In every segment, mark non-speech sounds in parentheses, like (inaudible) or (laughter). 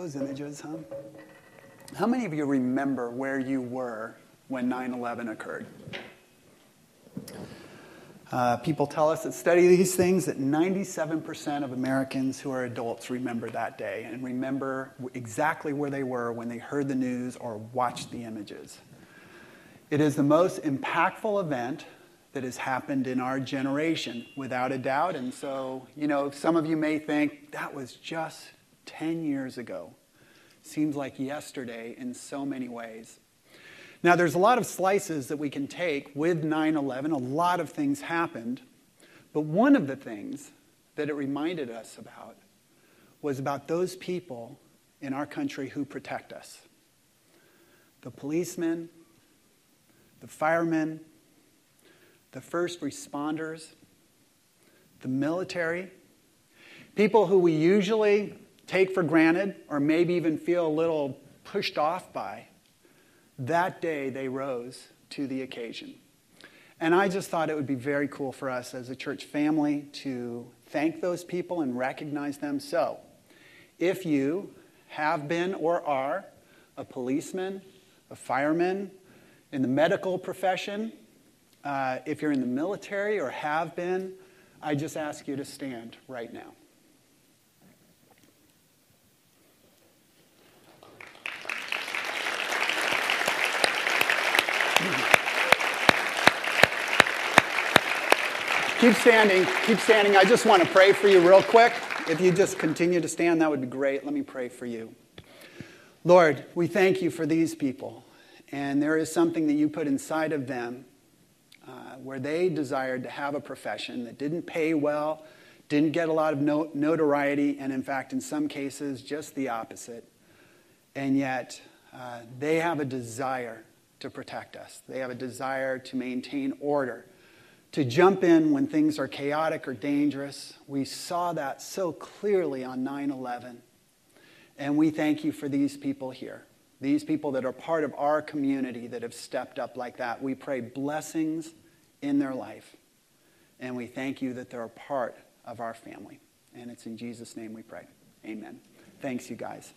Those images, huh? How many of you remember where you were when 9 11 occurred? Uh, people tell us that study these things that 97% of Americans who are adults remember that day and remember exactly where they were when they heard the news or watched the images. It is the most impactful event that has happened in our generation, without a doubt. And so, you know, some of you may think that was just 10 years ago. Seems like yesterday in so many ways. Now, there's a lot of slices that we can take with 9 11. A lot of things happened. But one of the things that it reminded us about was about those people in our country who protect us the policemen, the firemen, the first responders, the military, people who we usually take for granted or maybe even feel a little pushed off by, that day they rose to the occasion. And I just thought it would be very cool for us as a church family to thank those people and recognize them. So, if you have been or are a policeman, a fireman, in the medical profession, uh, if you're in the military or have been, I just ask you to stand right now. Keep standing. Keep standing. I just want to pray for you real quick. If you just continue to stand, that would be great. Let me pray for you. Lord, we thank you for these people. And there is something that you put inside of them uh, where they desired to have a profession that didn't pay well, didn't get a lot of notoriety, and in fact, in some cases, just the opposite. And yet, uh, they have a desire to protect us, they have a desire to maintain order to jump in when things are chaotic or dangerous. We saw that so clearly on 9 11. And we thank you for these people here, these people that are part of our community that have stepped up like that. We pray blessings in their life. And we thank you that they're a part of our family. And it's in Jesus' name we pray. Amen. Thanks, you guys.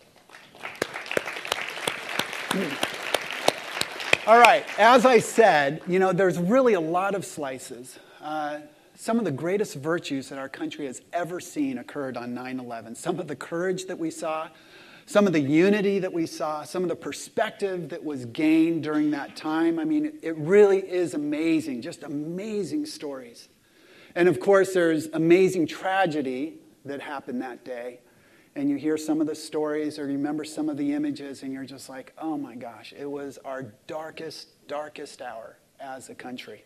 All right, as I said, you know, there's really a lot of slices. Uh, some of the greatest virtues that our country has ever seen occurred on 9 11. Some of the courage that we saw, some of the unity that we saw, some of the perspective that was gained during that time. I mean, it really is amazing, just amazing stories. And of course, there's amazing tragedy that happened that day and you hear some of the stories or you remember some of the images, and you're just like, oh my gosh, it was our darkest, darkest hour as a country.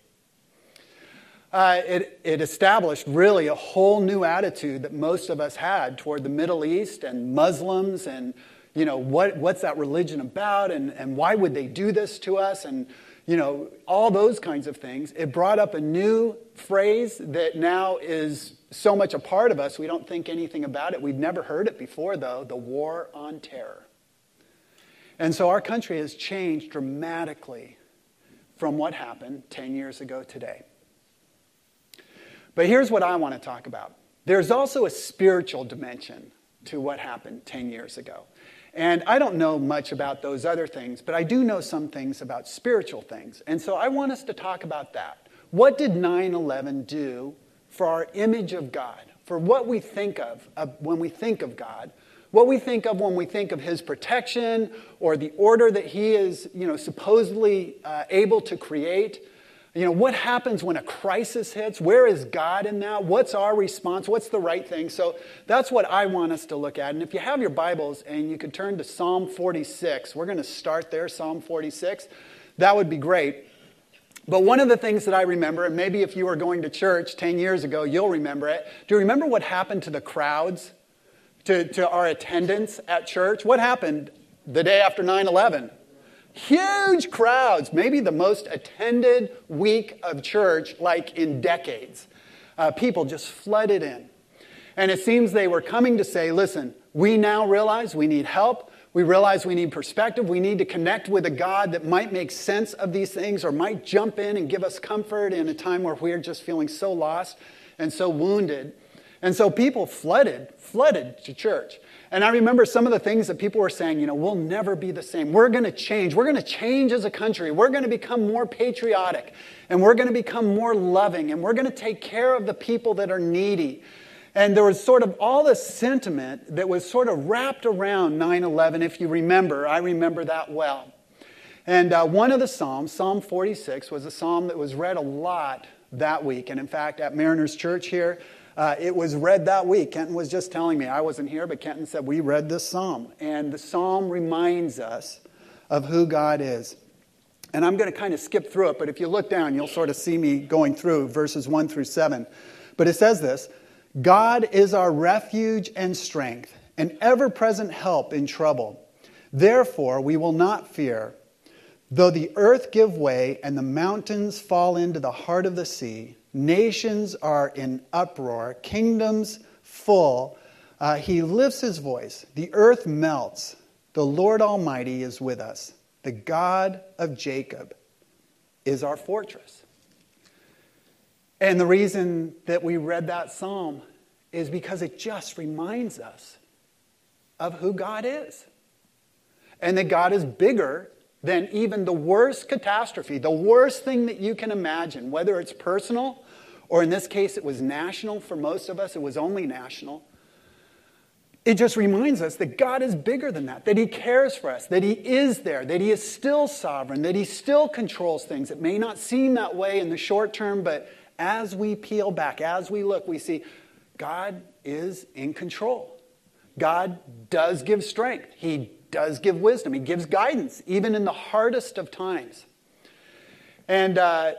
Uh, it, it established really a whole new attitude that most of us had toward the Middle East and Muslims and you know what, what's that religion about and, and why would they do this to us and you know all those kinds of things it brought up a new phrase that now is so much a part of us, we don't think anything about it. We've never heard it before, though the war on terror. And so our country has changed dramatically from what happened 10 years ago today. But here's what I want to talk about there's also a spiritual dimension to what happened 10 years ago. And I don't know much about those other things, but I do know some things about spiritual things. And so I want us to talk about that. What did 9 11 do for our image of God, for what we think of, of when we think of God, what we think of when we think of his protection or the order that he is, you know, supposedly uh, able to create. You know, what happens when a crisis hits? Where is God in that? What's our response? What's the right thing? So that's what I want us to look at. And if you have your Bibles and you could turn to Psalm 46, we're going to start there, Psalm 46. That would be great. But one of the things that I remember, and maybe if you were going to church 10 years ago, you'll remember it. Do you remember what happened to the crowds, to, to our attendance at church? What happened the day after 9 11? Huge crowds, maybe the most attended week of church like in decades. Uh, people just flooded in. And it seems they were coming to say, listen, we now realize we need help. We realize we need perspective. We need to connect with a God that might make sense of these things or might jump in and give us comfort in a time where we're just feeling so lost and so wounded. And so people flooded, flooded to church. And I remember some of the things that people were saying, you know, we'll never be the same. We're going to change. We're going to change as a country. We're going to become more patriotic. And we're going to become more loving. And we're going to take care of the people that are needy. And there was sort of all this sentiment that was sort of wrapped around 9 11, if you remember. I remember that well. And uh, one of the Psalms, Psalm 46, was a psalm that was read a lot that week. And in fact, at Mariners Church here, uh, it was read that week. Kenton was just telling me, I wasn't here, but Kenton said, We read this psalm. And the psalm reminds us of who God is. And I'm going to kind of skip through it, but if you look down, you'll sort of see me going through verses 1 through 7. But it says this God is our refuge and strength, an ever present help in trouble. Therefore, we will not fear. Though the earth give way and the mountains fall into the heart of the sea, Nations are in uproar, kingdoms full. Uh, he lifts his voice. The earth melts. The Lord Almighty is with us. The God of Jacob is our fortress. And the reason that we read that psalm is because it just reminds us of who God is. And that God is bigger than even the worst catastrophe, the worst thing that you can imagine, whether it's personal or in this case, it was national for most of us, it was only national. It just reminds us that God is bigger than that, that He cares for us, that He is there, that He is still sovereign, that He still controls things. It may not seem that way in the short term, but as we peel back, as we look, we see God is in control. God does give strength, He does give wisdom, He gives guidance, even in the hardest of times. And uh,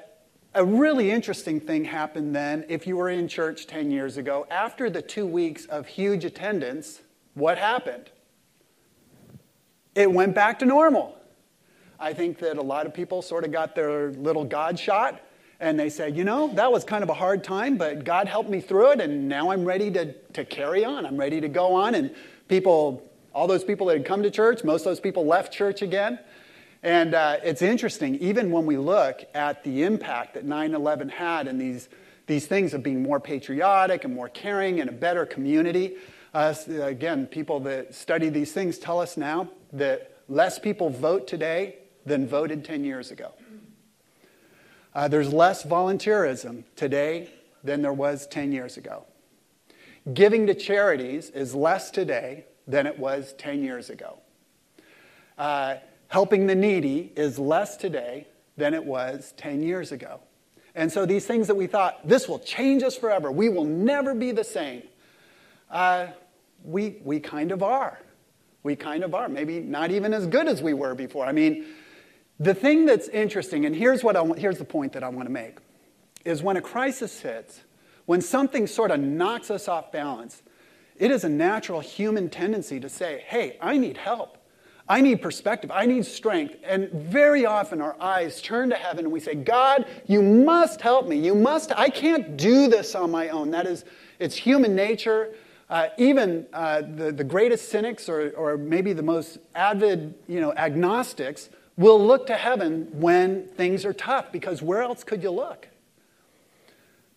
a really interesting thing happened then if you were in church 10 years ago. After the two weeks of huge attendance, what happened? It went back to normal. I think that a lot of people sort of got their little God shot and they said, you know, that was kind of a hard time, but God helped me through it and now I'm ready to, to carry on. I'm ready to go on. And people, all those people that had come to church, most of those people left church again. And uh, it's interesting, even when we look at the impact that 9 11 had and these, these things of being more patriotic and more caring and a better community. Uh, again, people that study these things tell us now that less people vote today than voted 10 years ago. Uh, there's less volunteerism today than there was 10 years ago. Giving to charities is less today than it was 10 years ago. Uh, helping the needy is less today than it was 10 years ago. And so these things that we thought, this will change us forever, we will never be the same, uh, we, we kind of are. We kind of are. Maybe not even as good as we were before. I mean, the thing that's interesting, and here's, what I here's the point that I want to make, is when a crisis hits, when something sort of knocks us off balance, it is a natural human tendency to say, hey, I need help. I need perspective. I need strength. And very often our eyes turn to heaven and we say, God, you must help me. You must. I can't do this on my own. That is, it's human nature. Uh, even uh, the, the greatest cynics or, or maybe the most avid you know, agnostics will look to heaven when things are tough because where else could you look?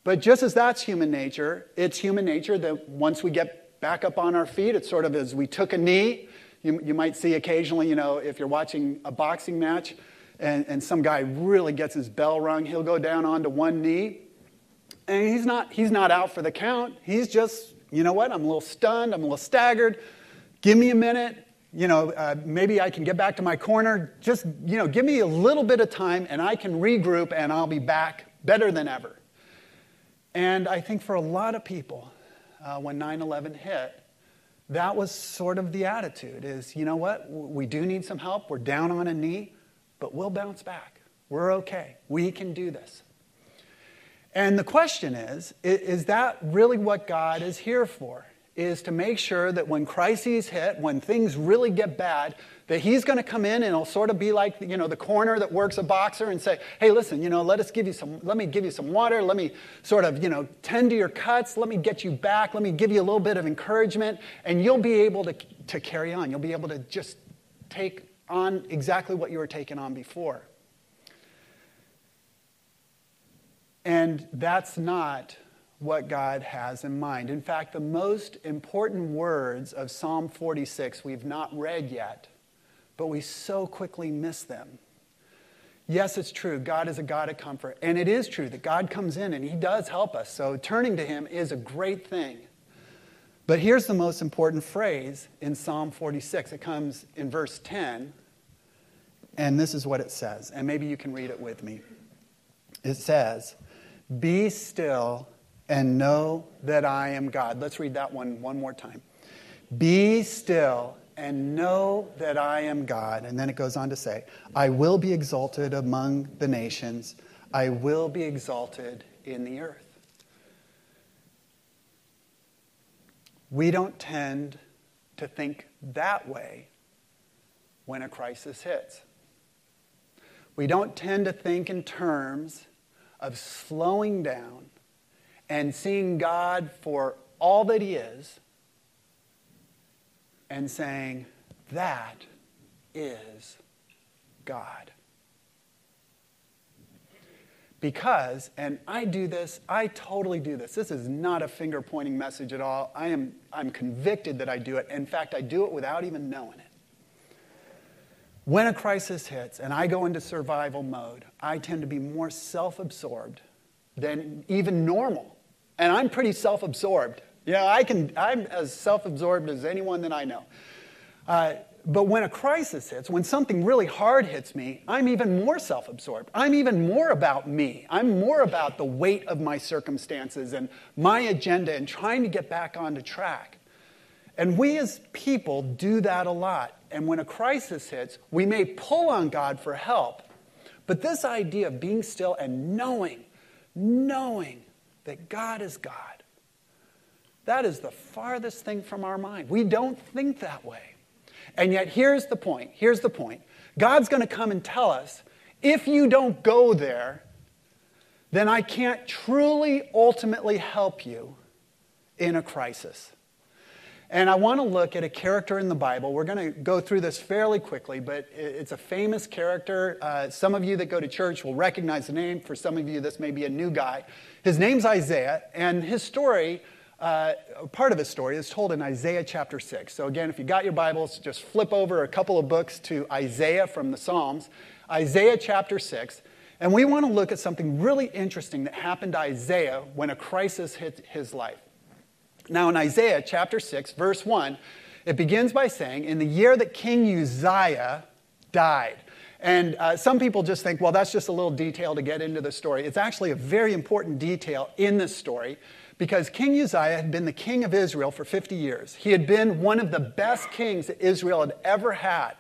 But just as that's human nature, it's human nature that once we get back up on our feet, it's sort of as we took a knee, you, you might see occasionally, you know, if you're watching a boxing match and, and some guy really gets his bell rung, he'll go down onto one knee. And he's not, he's not out for the count. He's just, you know what, I'm a little stunned, I'm a little staggered. Give me a minute. You know, uh, maybe I can get back to my corner. Just, you know, give me a little bit of time and I can regroup and I'll be back better than ever. And I think for a lot of people, uh, when 9 11 hit, that was sort of the attitude is, you know what? We do need some help. We're down on a knee, but we'll bounce back. We're okay. We can do this. And the question is, is that really what God is here for? Is to make sure that when crises hit, when things really get bad, that he's going to come in and it'll sort of be like you know the corner that works a boxer and say hey listen you know let us give you some let me give you some water. Let me sort of you know tend to your cuts. Let me get you back. Let me give you a little bit of encouragement. And you'll be able to, to carry on. You'll be able to just take on exactly what you were taking on before. And that's not what God has in mind. In fact, the most important words of Psalm 46 we've not read yet, but we so quickly miss them. Yes, it's true. God is a God of comfort. And it is true that God comes in and He does help us. So turning to Him is a great thing. But here's the most important phrase in Psalm 46. It comes in verse 10, and this is what it says. And maybe you can read it with me. It says, Be still and know that I am God. Let's read that one one more time. Be still and know that I am God. And then it goes on to say, I will be exalted among the nations, I will be exalted in the earth. We don't tend to think that way when a crisis hits. We don't tend to think in terms of slowing down and seeing God for all that He is and saying, That is God. Because, and I do this, I totally do this. This is not a finger pointing message at all. I am I'm convicted that I do it. In fact, I do it without even knowing it. When a crisis hits and I go into survival mode, I tend to be more self absorbed than even normal. And I'm pretty self absorbed. Know, I can, I'm as self absorbed as anyone that I know. Uh, but when a crisis hits, when something really hard hits me, I'm even more self absorbed. I'm even more about me. I'm more about the weight of my circumstances and my agenda and trying to get back onto track. And we as people do that a lot. And when a crisis hits, we may pull on God for help. But this idea of being still and knowing, knowing that God is God, that is the farthest thing from our mind. We don't think that way. And yet, here's the point. Here's the point. God's going to come and tell us if you don't go there, then I can't truly, ultimately help you in a crisis. And I want to look at a character in the Bible. We're going to go through this fairly quickly, but it's a famous character. Uh, some of you that go to church will recognize the name. For some of you, this may be a new guy. His name's Isaiah, and his story uh, part of his story is told in Isaiah chapter 6. So, again, if you got your Bibles, just flip over a couple of books to Isaiah from the Psalms, Isaiah chapter 6. And we want to look at something really interesting that happened to Isaiah when a crisis hit his life. Now, in Isaiah chapter 6, verse 1, it begins by saying, In the year that King Uzziah died. And uh, some people just think, well, that's just a little detail to get into the story. It's actually a very important detail in this story because King Uzziah had been the king of Israel for 50 years. He had been one of the best kings that Israel had ever had.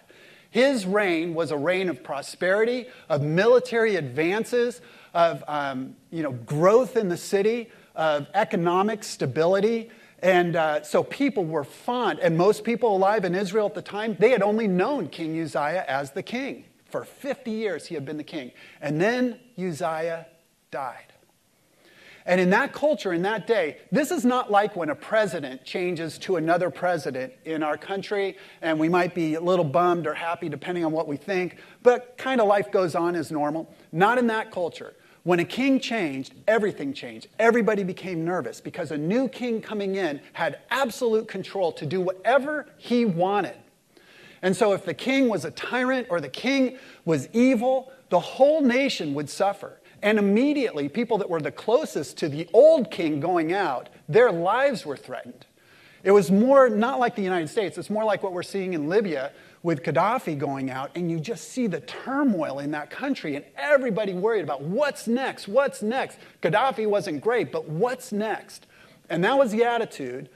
His reign was a reign of prosperity, of military advances, of um, you know, growth in the city, of economic stability. And uh, so people were fond, and most people alive in Israel at the time, they had only known King Uzziah as the king. For 50 years, he had been the king. And then Uzziah died. And in that culture, in that day, this is not like when a president changes to another president in our country, and we might be a little bummed or happy depending on what we think, but kind of life goes on as normal. Not in that culture. When a king changed, everything changed. Everybody became nervous because a new king coming in had absolute control to do whatever he wanted. And so, if the king was a tyrant or the king was evil, the whole nation would suffer. And immediately, people that were the closest to the old king going out, their lives were threatened. It was more not like the United States, it's more like what we're seeing in Libya with Gaddafi going out, and you just see the turmoil in that country, and everybody worried about what's next, what's next. Gaddafi wasn't great, but what's next? And that was the attitude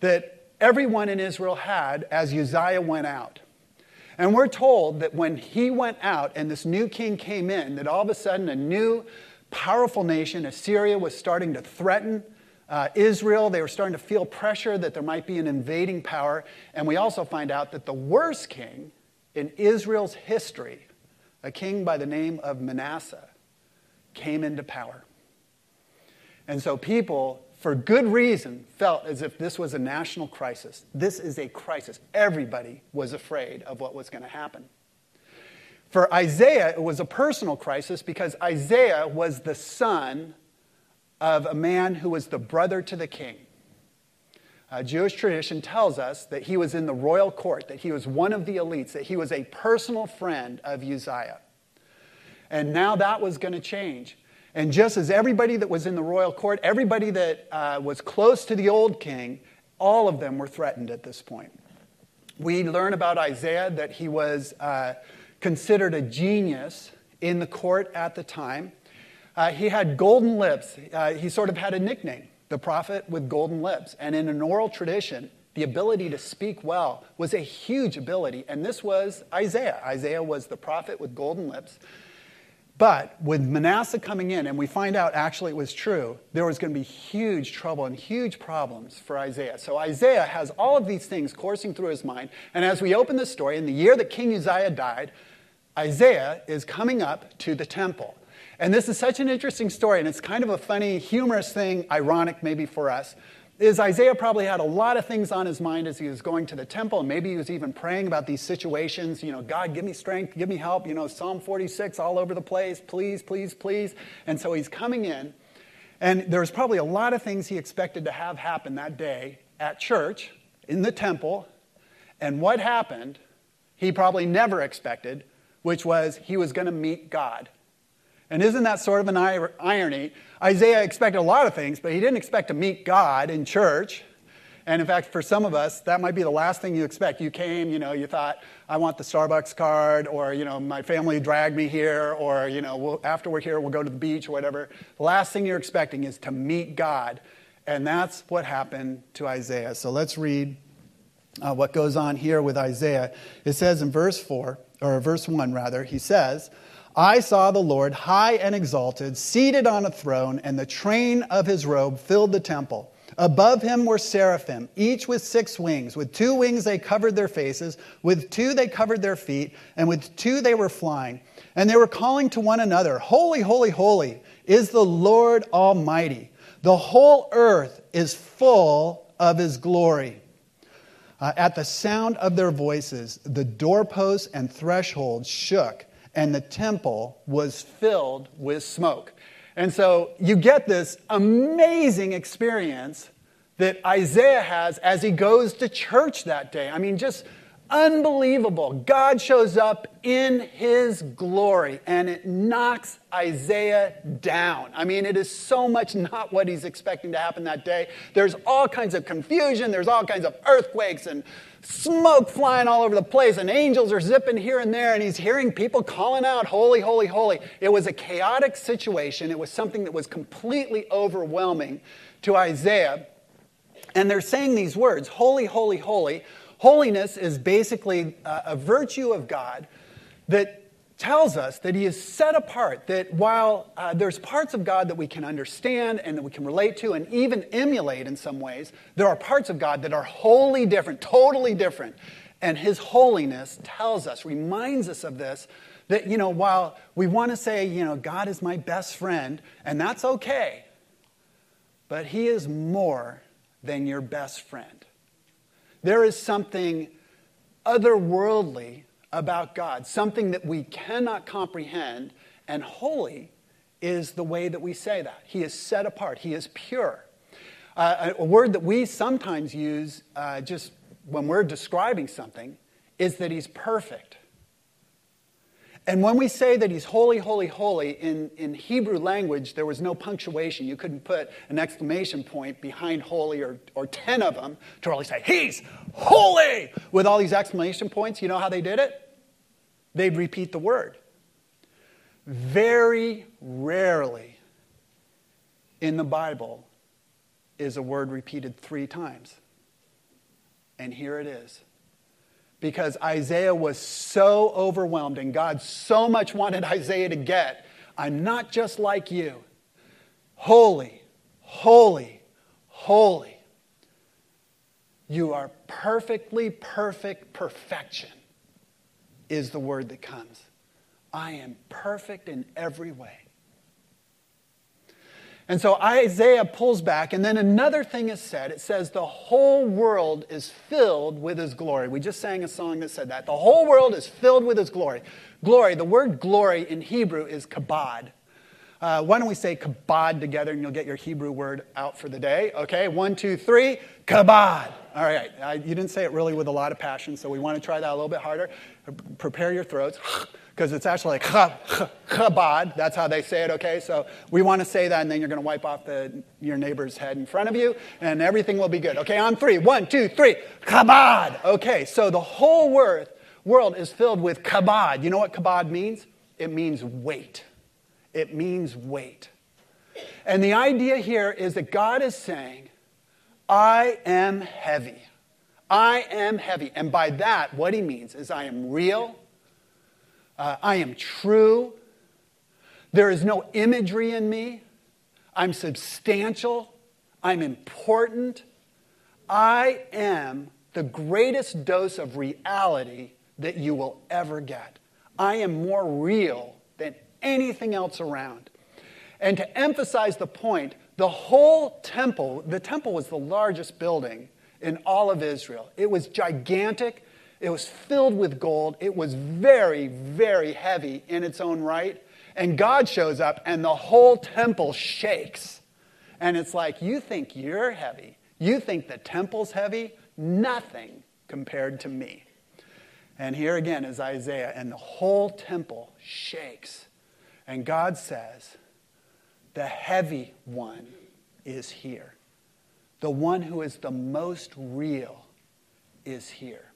that everyone in Israel had as Uzziah went out. And we're told that when he went out and this new king came in, that all of a sudden a new powerful nation, Assyria, was starting to threaten uh, Israel. They were starting to feel pressure that there might be an invading power. And we also find out that the worst king in Israel's history, a king by the name of Manasseh, came into power. And so people for good reason, felt as if this was a national crisis. This is a crisis. Everybody was afraid of what was going to happen. For Isaiah, it was a personal crisis because Isaiah was the son of a man who was the brother to the king. Uh, Jewish tradition tells us that he was in the royal court, that he was one of the elites, that he was a personal friend of Uzziah. And now that was going to change. And just as everybody that was in the royal court, everybody that uh, was close to the old king, all of them were threatened at this point. We learn about Isaiah that he was uh, considered a genius in the court at the time. Uh, he had golden lips. Uh, he sort of had a nickname, the prophet with golden lips. And in an oral tradition, the ability to speak well was a huge ability. And this was Isaiah. Isaiah was the prophet with golden lips. But with Manasseh coming in, and we find out actually it was true, there was going to be huge trouble and huge problems for Isaiah. So Isaiah has all of these things coursing through his mind. And as we open the story, in the year that King Uzziah died, Isaiah is coming up to the temple. And this is such an interesting story, and it's kind of a funny, humorous thing, ironic maybe for us is Isaiah probably had a lot of things on his mind as he was going to the temple, and maybe he was even praying about these situations. You know, God, give me strength, give me help. You know, Psalm 46 all over the place, please, please, please. And so he's coming in, and there's probably a lot of things he expected to have happen that day at church, in the temple. And what happened, he probably never expected, which was he was going to meet God. And isn't that sort of an irony? Isaiah expected a lot of things, but he didn't expect to meet God in church. And in fact, for some of us, that might be the last thing you expect. You came, you know, you thought, I want the Starbucks card, or, you know, my family dragged me here, or, you know, we'll, after we're here, we'll go to the beach or whatever. The last thing you're expecting is to meet God. And that's what happened to Isaiah. So let's read uh, what goes on here with Isaiah. It says in verse 4, or verse 1 rather, he says, I saw the Lord high and exalted, seated on a throne, and the train of his robe filled the temple. Above him were seraphim, each with six wings. With two wings they covered their faces, with two they covered their feet, and with two they were flying. And they were calling to one another, Holy, holy, holy is the Lord Almighty. The whole earth is full of his glory. Uh, at the sound of their voices, the doorposts and thresholds shook and the temple was filled with smoke. And so you get this amazing experience that Isaiah has as he goes to church that day. I mean, just unbelievable. God shows up in his glory and it knocks Isaiah down. I mean, it is so much not what he's expecting to happen that day. There's all kinds of confusion, there's all kinds of earthquakes and smoke flying all over the place, and angels are zipping here and there, and he's hearing people calling out, Holy, holy, holy. It was a chaotic situation. It was something that was completely overwhelming to Isaiah. And they're saying these words Holy, holy, holy. Holiness is basically a, virtue of God that tells us that he is set apart, that while uh, there's parts of God that we can understand and that we can relate to and even emulate in some ways, there are parts of God that are wholly different, totally different. And his holiness tells us, reminds us of this, that, you know, while we want to say, you know, God is my best friend, and that's okay, but he is more than your best friend. There is something otherworldly about God, something that we cannot comprehend, and holy is the way that we say that. He is set apart, He is pure. Uh, a word that we sometimes use uh, just when we're describing something is that He's perfect. And when we say that he's holy, holy, holy, in, in Hebrew language, there was no punctuation. You couldn't put an exclamation point behind holy or, or 10 of them to really say, he's holy, with all these exclamation points. You know how they did it? They'd repeat the word. Very rarely in the Bible is a word repeated three times. And here it is because Isaiah was so overwhelmed and God so much wanted Isaiah to get I'm not just like you. Holy, holy, holy. You are perfectly perfect perfection, is the word that comes. I am perfect in every way. And so Isaiah pulls back, and then another thing is said. It says, The whole world is filled with his glory. We just sang a song that said that. The whole world is filled with his glory. Glory, the word glory in Hebrew is kabod. Uh, why don't we say kabod together and you'll get your Hebrew word out for the day? Okay, one, two, three, kabod. All right, I, you didn't say it really with a lot of passion, so we want to try that a little bit harder. Prepare your throats (laughs) because it's actually like chabad. That's how they say it, okay? So we want to say that, and then you're going to wipe off the, your neighbor's head in front of you, and everything will be good. Okay, on three. One, two, three. Chabad. Okay, so the whole world, world is filled with kabod. You know what kabod means? It means weight. It means weight. And the idea here is that God is saying, I am heavy. I am heavy. And by that, what he means is I am real, uh, I am true. There is no imagery in me. I'm substantial. I'm important. I am the greatest dose of reality that you will ever get. I am more real than anything else around. And to emphasize the point, the whole temple, the temple was the largest building in all of Israel. It was gigantic. It was filled with gold. It was very, very heavy in its own right. And God shows up, and the whole temple shakes. And it's like, you think you're heavy. You think the temple's heavy? Nothing compared to me. And here again is Isaiah, and the whole temple shakes. And God says, The heavy one is here. The one who is the most real is here.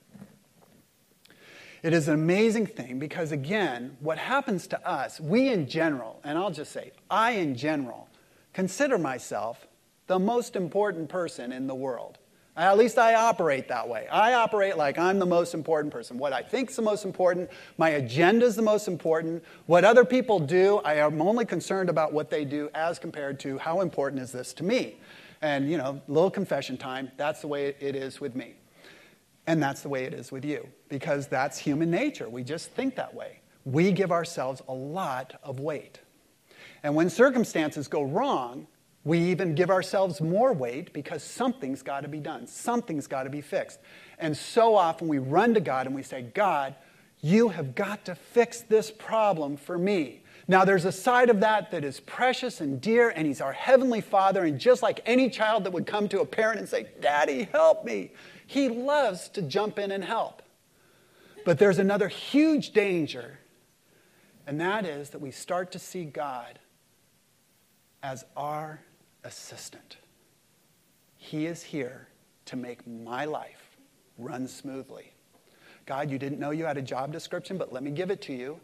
It is an amazing thing because, again, what happens to us, we in general, and I'll just say, I in general, consider myself the most important person in the world. At least I operate that way. I operate like I'm the most important person. What I think is the most important, my agenda is the most important. What other people do, I am only concerned about what they do as compared to how important is this to me. And, you know, little confession time, that's the way it is with me. And that's the way it is with you, because that's human nature. We just think that way. We give ourselves a lot of weight. And when circumstances go wrong, we even give ourselves more weight because something's got to be done, something's got to be fixed. And so often we run to God and we say, God, you have got to fix this problem for me. Now, there's a side of that that is precious and dear, and He's our Heavenly Father. And just like any child that would come to a parent and say, Daddy, help me, he loves to jump in and help. But there's another huge danger, and that is that we start to see God as our assistant. He is here to make my life run smoothly. God, you didn't know you had a job description, but let me give it to you.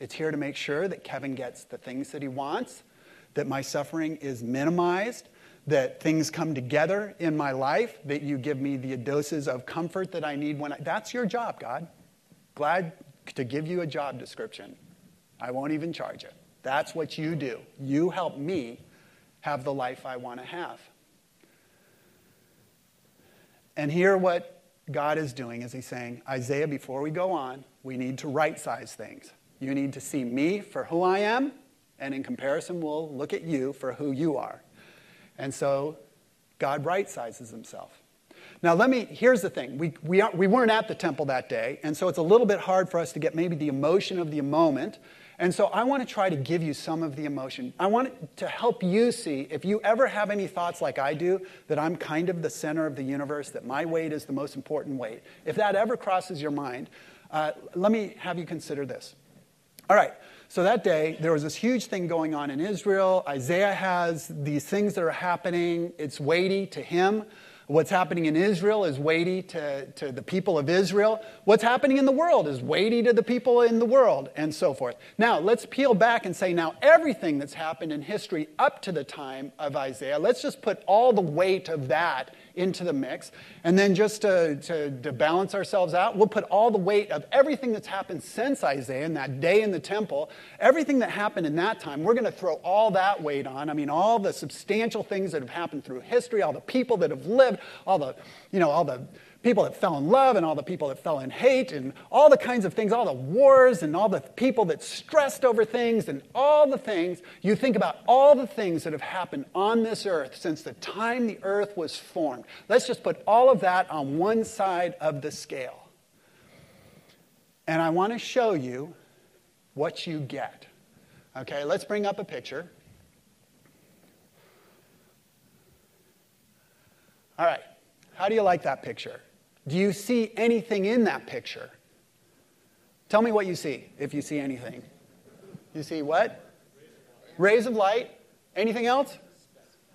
It's here to make sure that Kevin gets the things that he wants, that my suffering is minimized, that things come together in my life, that you give me the doses of comfort that I need when I, that's your job, God. Glad to give you a job description. I won't even charge it. That's what you do. You help me have the life I want to have. And here, what God is doing is He's saying, Isaiah, before we go on, we need to right size things. You need to see me for who I am, and in comparison, we'll look at you for who you are. And so God right sizes himself. Now, let me, here's the thing. We, we, are, we weren't at the temple that day, and so it's a little bit hard for us to get maybe the emotion of the moment. And so I want to try to give you some of the emotion. I want to help you see if you ever have any thoughts like I do, that I'm kind of the center of the universe, that my weight is the most important weight. If that ever crosses your mind, uh, let me have you consider this. All right, so that day, there was this huge thing going on in Israel. Isaiah has these things that are happening. It's weighty to him. What's happening in Israel is weighty to, to the people of Israel. What's happening in the world is weighty to the people in the world, and so forth. Now, let's peel back and say now everything that's happened in history up to the time of Isaiah, let's just put all the weight of that into the mix. And then just to, to, to, balance ourselves out, we'll put all the weight of everything that's happened since Isaiah and that day in the temple, everything that happened in that time, we're going to throw all that weight on. I mean, all the substantial things that have happened through history, all the people that have lived, all the, you know, all the people that fell in love and all the people that fell in hate and all the kinds of things, all the wars and all the people that stressed over things and all the things. You think about all the things that have happened on this earth since the time the earth was formed. Let's just put all of that on one side of the scale. And I want to show you what you get. Okay, let's bring up a picture. All right, how do you like that picture? Do you see anything in that picture? Tell me what you see, if you see anything. You see what? Rays of light. Anything else?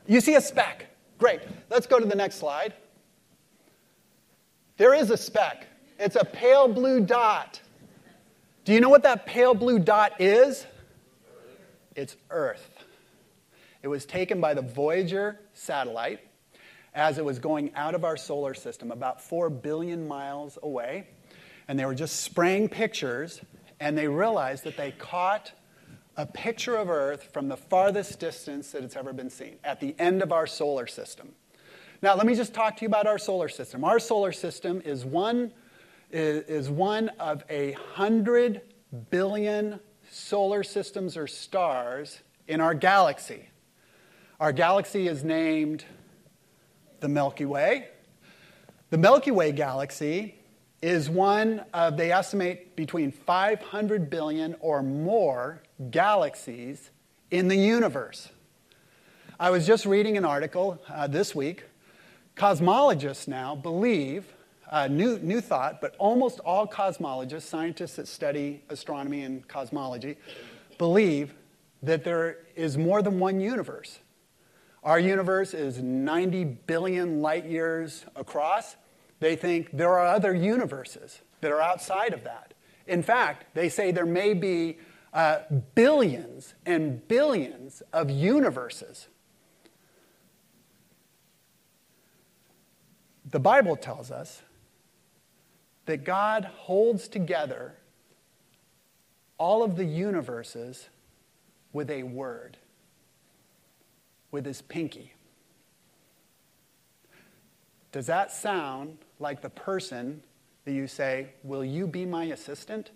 You see a speck. Great. Let's go to the next slide. There is a speck. It's a pale blue dot. Do you know what that pale blue dot is? It's Earth. It was taken by the Voyager satellite as it was going out of our solar system, about 4 billion miles away. And they were just spraying pictures, and they realized that they caught a picture of Earth from the farthest distance that it's ever been seen, at the end of our solar system. Now, let me just talk to you about our solar system. Our solar system is one, is one of a hundred billion solar systems or stars in our galaxy. Our galaxy is named the Milky Way. The Milky Way galaxy is one of, they estimate, between 500 billion or more galaxies in the universe. I was just reading an article uh, this week. Cosmologists now believe, uh, new, new thought, but almost all cosmologists, scientists that study astronomy and cosmology, believe that there is more than one universe. Our universe is 90 billion light years across. They think there are other universes that are outside of that. In fact, they say there may be uh, billions and billions of universes. The Bible tells us that God holds together all of the universes with a word, with his pinky. Does that sound like the person that you say, Will you be my assistant?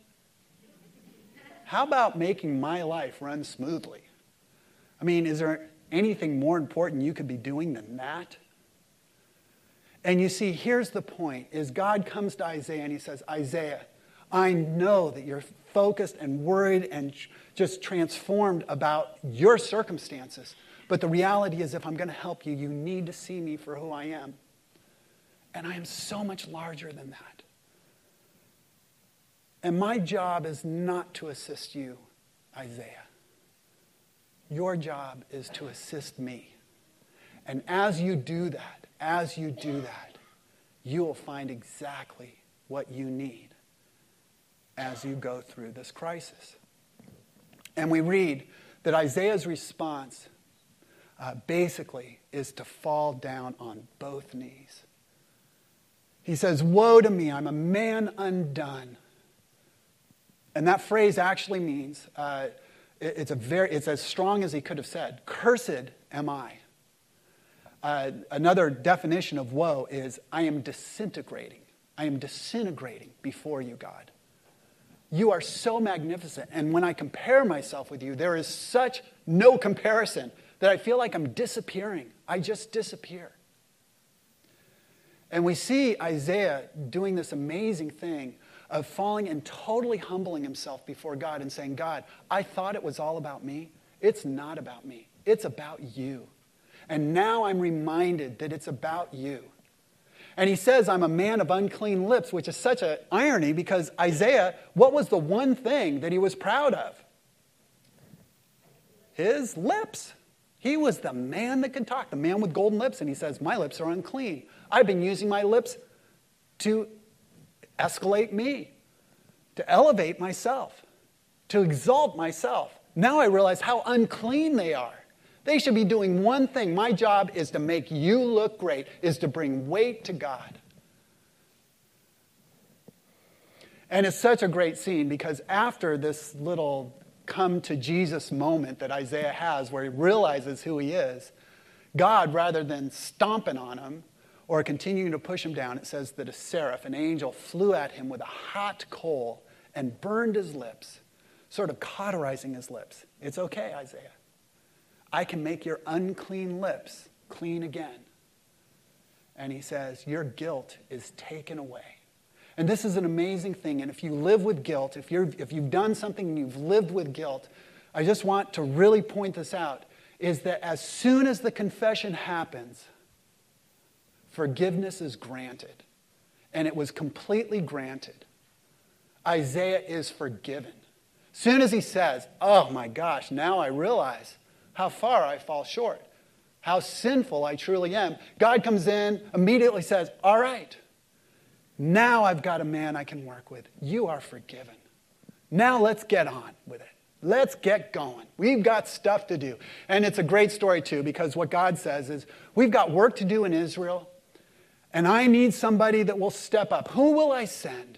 How about making my life run smoothly? I mean, is there anything more important you could be doing than that? And you see, here's the point is God comes to Isaiah and he says, Isaiah, I know that you're focused and worried and just transformed about your circumstances. But the reality is, if I'm going to help you, you need to see me for who I am. And I am so much larger than that. And my job is not to assist you, Isaiah. Your job is to assist me. And as you do that, as you do that, you will find exactly what you need as you go through this crisis. And we read that Isaiah's response uh, basically is to fall down on both knees. He says, Woe to me, I'm a man undone. And that phrase actually means uh, it, it's, a very, it's as strong as he could have said Cursed am I. Uh, another definition of woe is I am disintegrating. I am disintegrating before you, God. You are so magnificent. And when I compare myself with you, there is such no comparison that I feel like I'm disappearing. I just disappear. And we see Isaiah doing this amazing thing of falling and totally humbling himself before God and saying, God, I thought it was all about me. It's not about me, it's about you. And now I'm reminded that it's about you. And he says, I'm a man of unclean lips, which is such an irony because Isaiah, what was the one thing that he was proud of? His lips. He was the man that could talk, the man with golden lips. And he says, My lips are unclean. I've been using my lips to escalate me, to elevate myself, to exalt myself. Now I realize how unclean they are. They should be doing one thing. My job is to make you look great, is to bring weight to God. And it's such a great scene because after this little come to Jesus moment that Isaiah has, where he realizes who he is, God, rather than stomping on him, or continuing to push him down, it says that a seraph, an angel, flew at him with a hot coal and burned his lips, sort of cauterizing his lips. It's okay, Isaiah. I can make your unclean lips clean again. And he says, Your guilt is taken away. And this is an amazing thing. And if you live with guilt, if, you're, if you've done something and you've lived with guilt, I just want to really point this out is that as soon as the confession happens, forgiveness is granted. And it was completely granted. Isaiah is forgiven. Soon as he says, Oh my gosh, now I realize how far I fall short, how sinful I truly am, God comes in, immediately says, All right, now I've got a man I can work with. You are forgiven. Now let's get on with it. Let's get going. We've got stuff to do. And it's a great story, too, because what God says is we've got work to do in Israel, and I need somebody that will step up. Who will I send?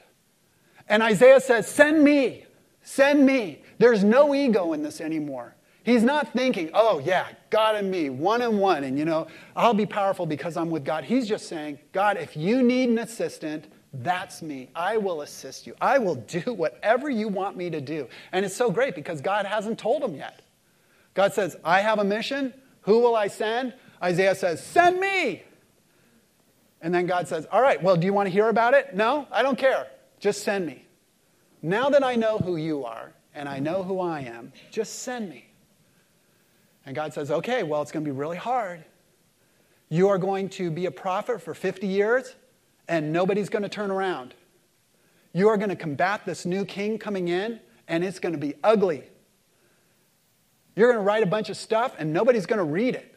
And Isaiah says, Send me. Send me. There's no ego in this anymore. He's not thinking, oh, yeah, God and me, one and one, and you know, I'll be powerful because I'm with God. He's just saying, God, if you need an assistant, that's me. I will assist you. I will do (laughs) whatever you want me to do. And it's so great because God hasn't told him yet. God says, I have a mission. Who will I send? Isaiah says, Send me. And then God says, All right, well, do you want to hear about it? No, I don't care. Just send me. Now that I know who you are and I know who I am, just send me. And God says, Okay, well, it's going to be really hard. You are going to be a prophet for 50 years and nobody's going to turn around. You are going to combat this new king coming in, and it's going to be ugly. You're going to write a bunch of stuff, and nobody's going to read it.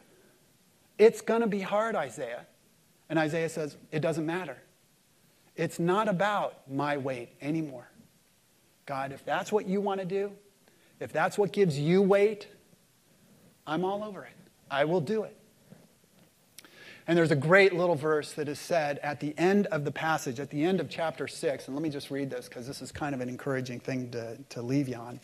It's going to be hard, Isaiah. And Isaiah says, It doesn't matter. It's not about my weight anymore. God, if that's what you want to do, if that's what gives you weight, I'm all over it. I will do it. And there's a great little verse that is said at the end of the passage, at the end of chapter 6. And let me just read this because this is kind of an encouraging thing to, to leave you on.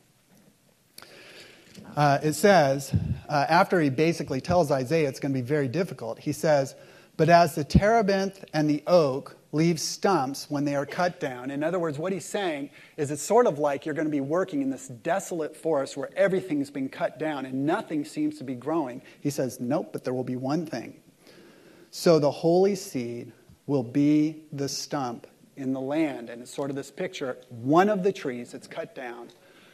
Uh, it says, uh, after he basically tells Isaiah it's going to be very difficult, he says, But as the terebinth and the oak leave stumps when they are cut down. In other words, what he's saying is it's sort of like you're going to be working in this desolate forest where everything's been cut down and nothing seems to be growing. He says, Nope, but there will be one thing so the holy seed will be the stump in the land. And it's sort of this picture one of the trees that's cut down,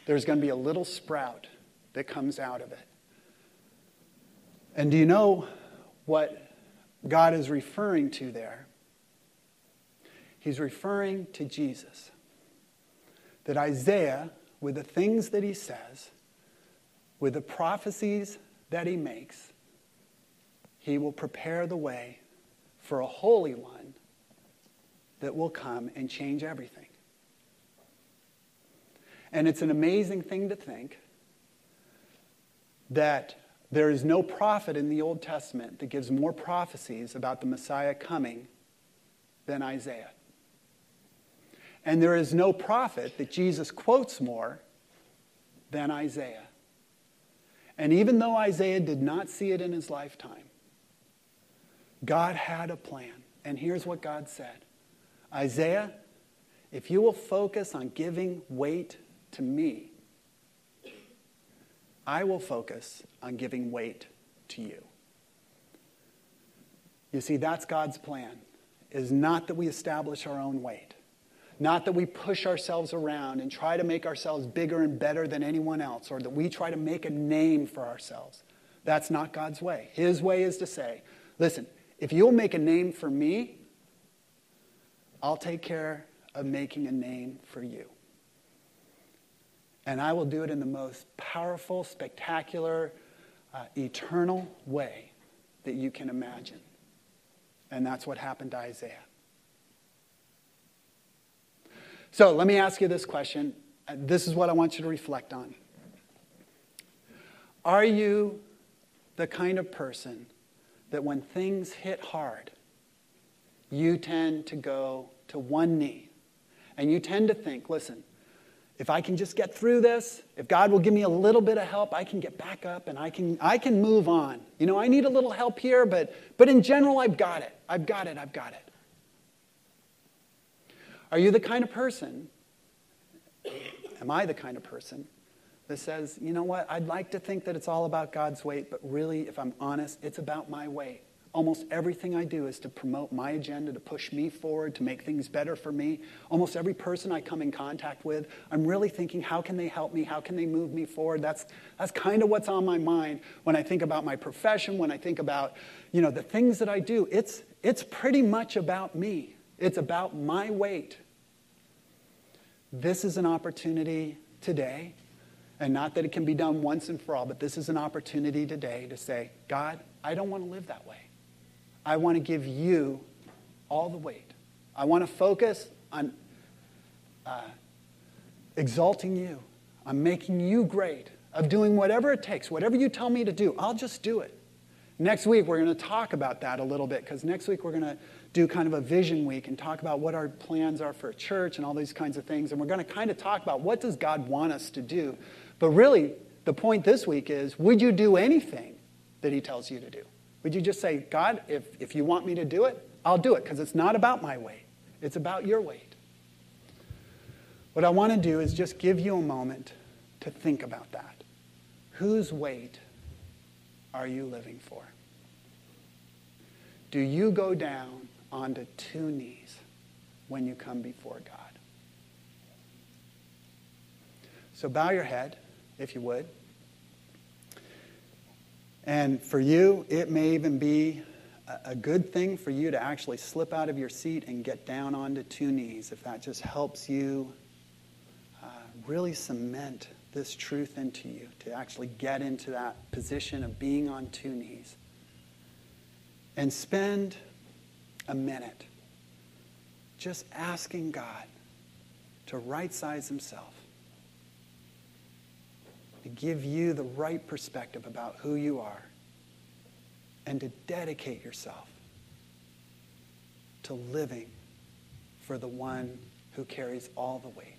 there's going to be a little sprout that comes out of it. And do you know what God is referring to there? He's referring to Jesus. That Isaiah, with the things that he says, with the prophecies that he makes, he will prepare the way for a holy one that will come and change everything. And it's an amazing thing to think that there is no prophet in the Old Testament that gives more prophecies about the Messiah coming than Isaiah. And there is no prophet that Jesus quotes more than Isaiah. And even though Isaiah did not see it in his lifetime, God had a plan. And here's what God said Isaiah, if you will focus on giving weight to me, I will focus on giving weight to you. You see, that's God's plan, is not that we establish our own weight, not that we push ourselves around and try to make ourselves bigger and better than anyone else, or that we try to make a name for ourselves. That's not God's way. His way is to say, listen, if you'll make a name for me, I'll take care of making a name for you. And I will do it in the most powerful, spectacular, uh, eternal way that you can imagine. And that's what happened to Isaiah. So let me ask you this question. Uh, this is what I want you to reflect on. Are you the kind of person that when things hit hard, you tend to go to one knee. And you tend to think, listen, if I can just get through this, if God will give me a little bit of help, I can get back up and I can, I can move on. You know, I need a little help here, but, but in general, I've got it. I've got it. I've got it. Are you the kind of person, am I the kind of person that says, you know what, I'd like to think that it's all about God's weight, but really, if I'm honest, it's about my weight. Almost everything I do is to promote my agenda, to push me forward, to make things better for me. Almost every person I come in contact with, I'm really thinking, how can they help me? How can they move me forward? That's, that's kind of what's on my mind when I think about my profession, when I think about, you know, the things that I do. It's, it's pretty much about me. It's about my weight. This is an opportunity today, and not that it can be done once and for all, but this is an opportunity today to say, God, I don't want to live that way. I want to give you all the weight. I want to focus on uh, exalting you, on making you great, of doing whatever it takes, whatever you tell me to do, I'll just do it. Next week, we're going to talk about that a little bit because next week we're going to do kind of a vision week and talk about what our plans are for church and all these kinds of things. And we're going to kind of talk about what does God want us to do. But really, the point this week is would you do anything that He tells you to do? Would you just say, God, if, if you want me to do it, I'll do it, because it's not about my weight, it's about your weight. What I want to do is just give you a moment to think about that. Whose weight are you living for? Do you go down onto two knees when you come before God? So bow your head, if you would. And for you, it may even be a good thing for you to actually slip out of your seat and get down onto two knees if that just helps you uh, really cement this truth into you, to actually get into that position of being on two knees. And spend a minute just asking God to right size himself to give you the right perspective about who you are and to dedicate yourself to living for the one who carries all the weight.